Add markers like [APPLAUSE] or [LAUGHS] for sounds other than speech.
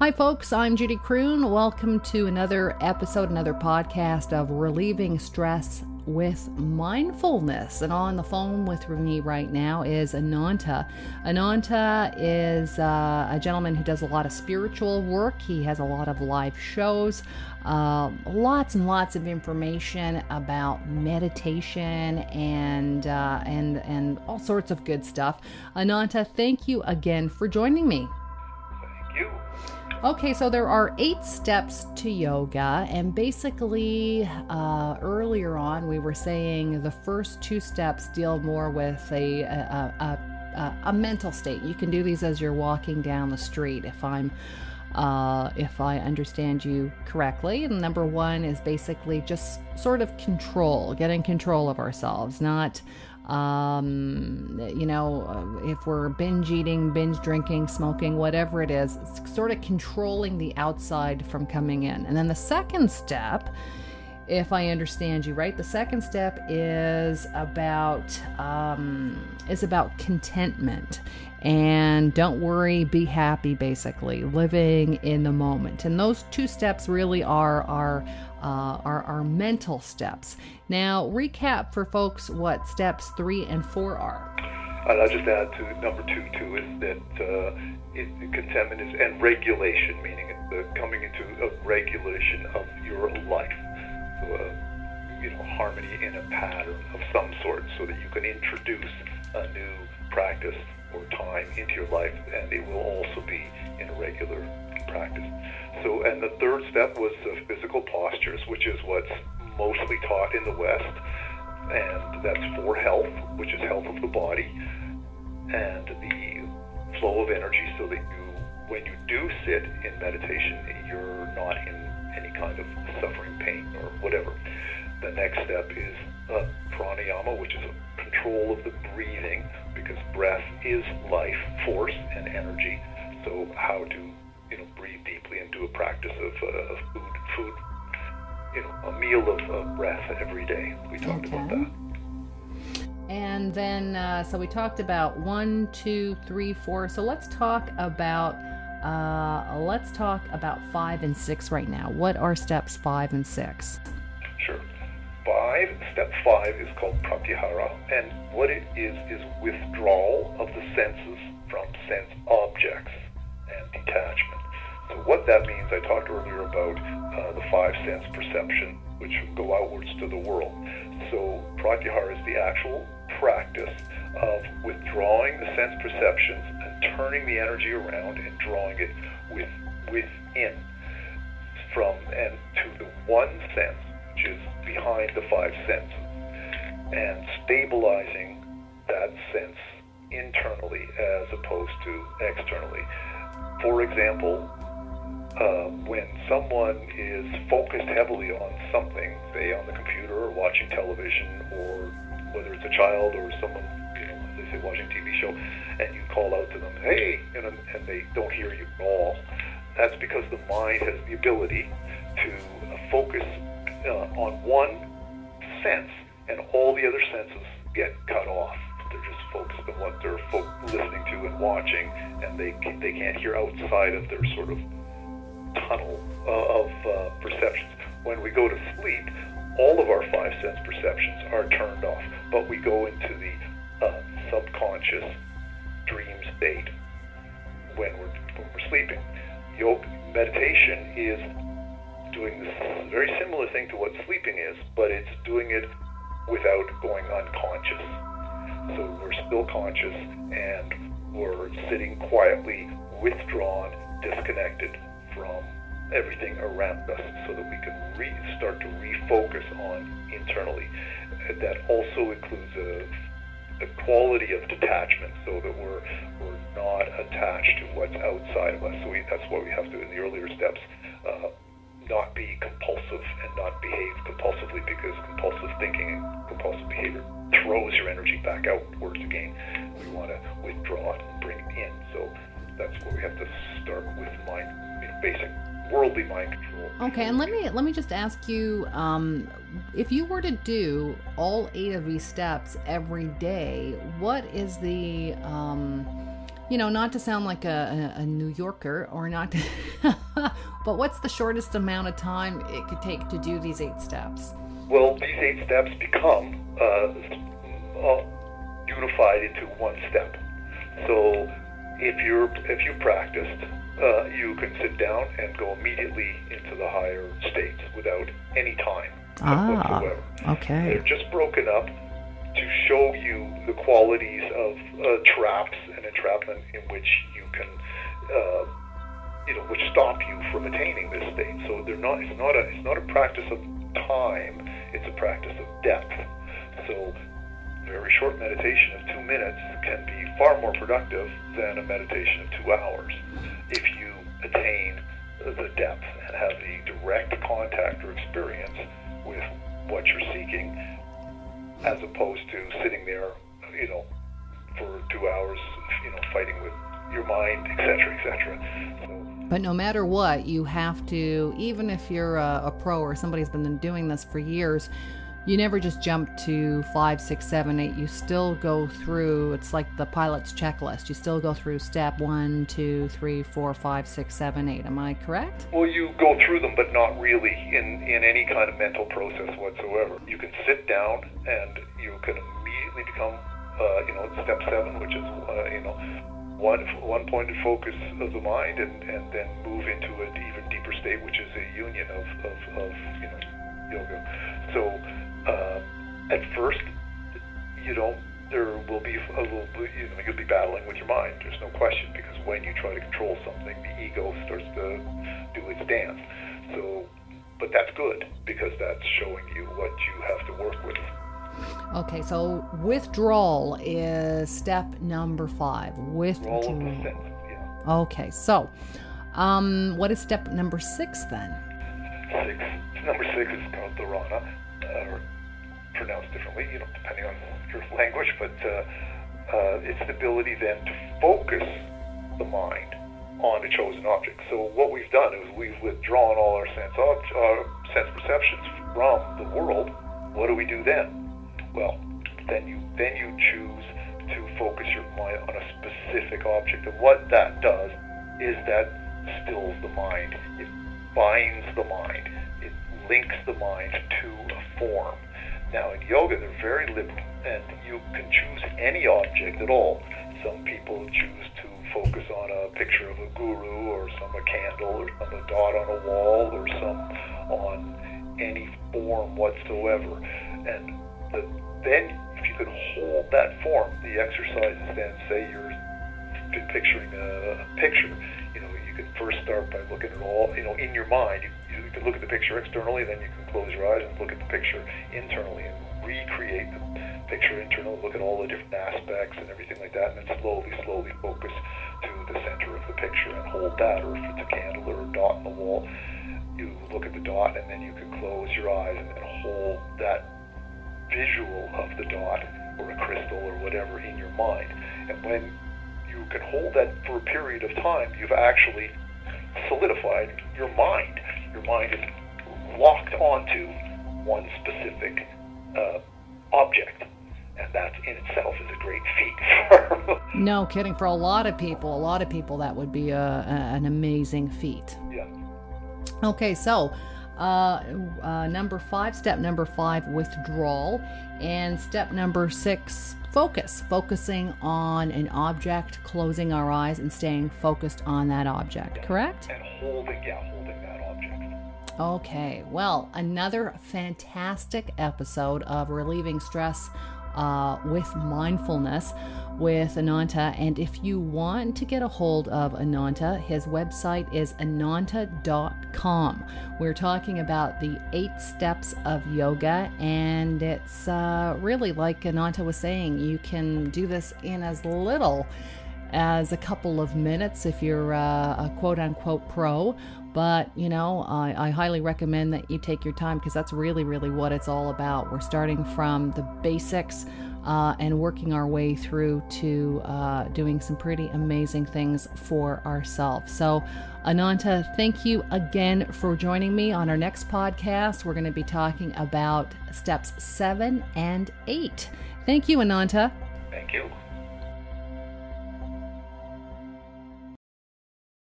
Hi, folks. I'm Judy Croon. Welcome to another episode, another podcast of Relieving Stress with Mindfulness. And on the phone with me right now is Ananta. Ananta is uh, a gentleman who does a lot of spiritual work, he has a lot of live shows. Uh, lots and lots of information about meditation and uh, and and all sorts of good stuff. Ananta, thank you again for joining me. Thank you. Okay, so there are eight steps to yoga, and basically, uh, earlier on, we were saying the first two steps deal more with a, a, a, a, mental state. You can do these as you're walking down the street, if I'm. Uh, if I understand you correctly. And number one is basically just sort of control, getting control of ourselves, not um, you know, uh, if we're binge eating, binge drinking, smoking, whatever it is, sort of controlling the outside from coming in. And then the second step, if I understand you right, the second step is about um, is about contentment and don't worry, be happy. Basically, living in the moment. And those two steps really are our uh, are our mental steps. Now, recap for folks what steps three and four are. I'll just add to number two too is that uh, it, contentment is and regulation, meaning uh, coming into a regulation of your life, so, uh, you know, harmony in a pattern of some sort, so that you can introduce a new practice or time into your life, and it will also be in a regular practice. So, and the third step was the physical postures, which is what's mostly taught in the West, and that's for health, which is health of the body, and the flow of energy, so that you, when you do sit in meditation, you're not in any kind of suffering, pain, or whatever. The next step is uh, pranayama, which is control of the breathing, because breath is life, force, and energy. So, how to you know, breathe deeply and do a practice of, uh, food, food, you know, a meal of, of breath every day. We talked okay. about that. And then, uh, so we talked about one, two, three, four. So let's talk about uh, let's talk about five and six right now. What are steps five and six? Sure. Five, step five is called pratyahara, and what it is is withdrawal of the senses from sense objects and detachment. So what that means, I talked earlier about uh, the five sense perception, which go outwards to the world. So pratyahara is the actual practice of withdrawing the sense perceptions turning the energy around and drawing it with within from and to the one sense, which is behind the five senses, and stabilizing that sense internally as opposed to externally. For example, uh, when someone is focused heavily on something, say on the computer or watching television, or whether it's a child or someone, watching TV show, and you call out to them, hey, and, and they don't hear you at all, that's because the mind has the ability to focus uh, on one sense, and all the other senses get cut off. They're just focused on what they're fo- listening to and watching, and they they can't hear outside of their sort of tunnel uh, of uh, perceptions. When we go to sleep, all of our five sense perceptions are turned off, but we go into the uh, subconscious dream state when we're, when we're sleeping. Yoga meditation is doing this very similar thing to what sleeping is, but it's doing it without going unconscious. So we're still conscious and we're sitting quietly, withdrawn, disconnected from everything around us so that we can re- start to refocus on internally. That also includes a, a quality of detachment so that we're, we're not attached to what's outside of us. So we, that's why we have to, in the earlier steps, uh, not be compulsive and not behave compulsively because compulsive thinking and compulsive behavior throws your energy back outwards again. We want to withdraw it and bring it in. So that's where we have to start with mind, you know, basic worldly mind control. Okay, and let me let me just ask you, um, if you were to do all eight of these steps every day, what is the um, you know, not to sound like a, a, a New Yorker or not, to [LAUGHS] but what's the shortest amount of time it could take to do these eight steps? Well, these eight steps become uh, uh, unified into one step. So if you're if you practiced, uh, you can sit down and go immediately into the higher states without any time Ah, whatsoever. okay. They're just broken up to show you the qualities of uh, traps and entrapment in which you can, uh, you know, which stop you from attaining this state. So they're not. It's not a. It's not a practice of time. It's a practice of depth. Short meditation of two minutes can be far more productive than a meditation of two hours if you attain the depth and have the direct contact or experience with what you're seeking as opposed to sitting there, you know, for two hours, you know, fighting with your mind, etc., etc. So, But no matter what, you have to, even if you're a, a pro or somebody's been doing this for years, you never just jump to five, six, seven, eight. You still go through, it's like the pilot's checklist. You still go through step one, two, three, four, five, six, seven, eight. Am I correct? well, you go through them, but not really in in any kind of mental process whatsoever. You can sit down and you can immediately become, uh, you know, step seven, which is, uh, you know, one one pointed focus of the mind, and and then move into an even deeper state, which is a union of of, of you know yoga. So uh, at first, you don't. There will be a little, you know, you'll be battling with your mind. There's no question because when you try to control something, the ego starts to do its dance. So, but that's good because that's showing you what you have to work with. Okay, so withdrawal is step number five. Withdrawal. the senses, yeah. Okay, so um, what is step number six then? Six. Number six is called dharana, uh, or pronounced differently, you know, depending on your [LAUGHS] language, but uh, uh, it's the ability then to focus the mind on a chosen object. So what we've done is we've withdrawn all our sense ob- uh, sense perceptions from the world. What do we do then? Well, then you then you choose to focus your mind on a specific object, and what that does is that stills the mind. It binds the mind. It links the mind to a form. Now, in yoga, they're very liberal, and you can choose any object at all. Some people choose to focus on a picture of a guru, or some a candle, or some a dot on a wall, or some on any form whatsoever. And the, then, if you can hold that form, the exercise is then say you're picturing a, picture. You know, you can first start by looking at all, you know, in your mind. You can look at the picture externally, then you can close your eyes and look at the picture internally and recreate the picture internally. Look at all the different aspects and everything like that, and then slowly, slowly focus to the center of the picture and hold that. Or if it's a candle or a dot on the wall, you look at the dot and then you can close your eyes and hold that visual of the dot or a crystal or whatever in your mind. And when you can hold that for a period of time, you've actually solidified your mind. Your mind is locked onto one specific uh, object. And that in itself is a great feat. [LAUGHS] No kidding. For a lot of people, a lot of people, that would be a, a, an amazing feat. yeah. Okay, so uh, uh, number five, step number five, withdrawal, and step number six, focus. Focusing on an object, closing our eyes, and staying focused on that object. Correct? And holding, yeah, holding. Okay, well, another fantastic episode of Relieving Stress uh, with Mindfulness with Ananta. And if you want to get a hold of Ananta, his website is ananta.com. We're talking about the eight steps of yoga, and it's uh, really like Ananta was saying, you can do this in as little as a couple of minutes if you're uh, a quote unquote pro. But, you know, I, I highly recommend that you take your time because that's really, really what it's all about. We're starting from the basics uh, and working our way through to uh, doing some pretty amazing things for ourselves. So, Ananta, thank you again for joining me on our next podcast. We're going to be talking about steps seven and eight. Thank you, Ananta. Thank you.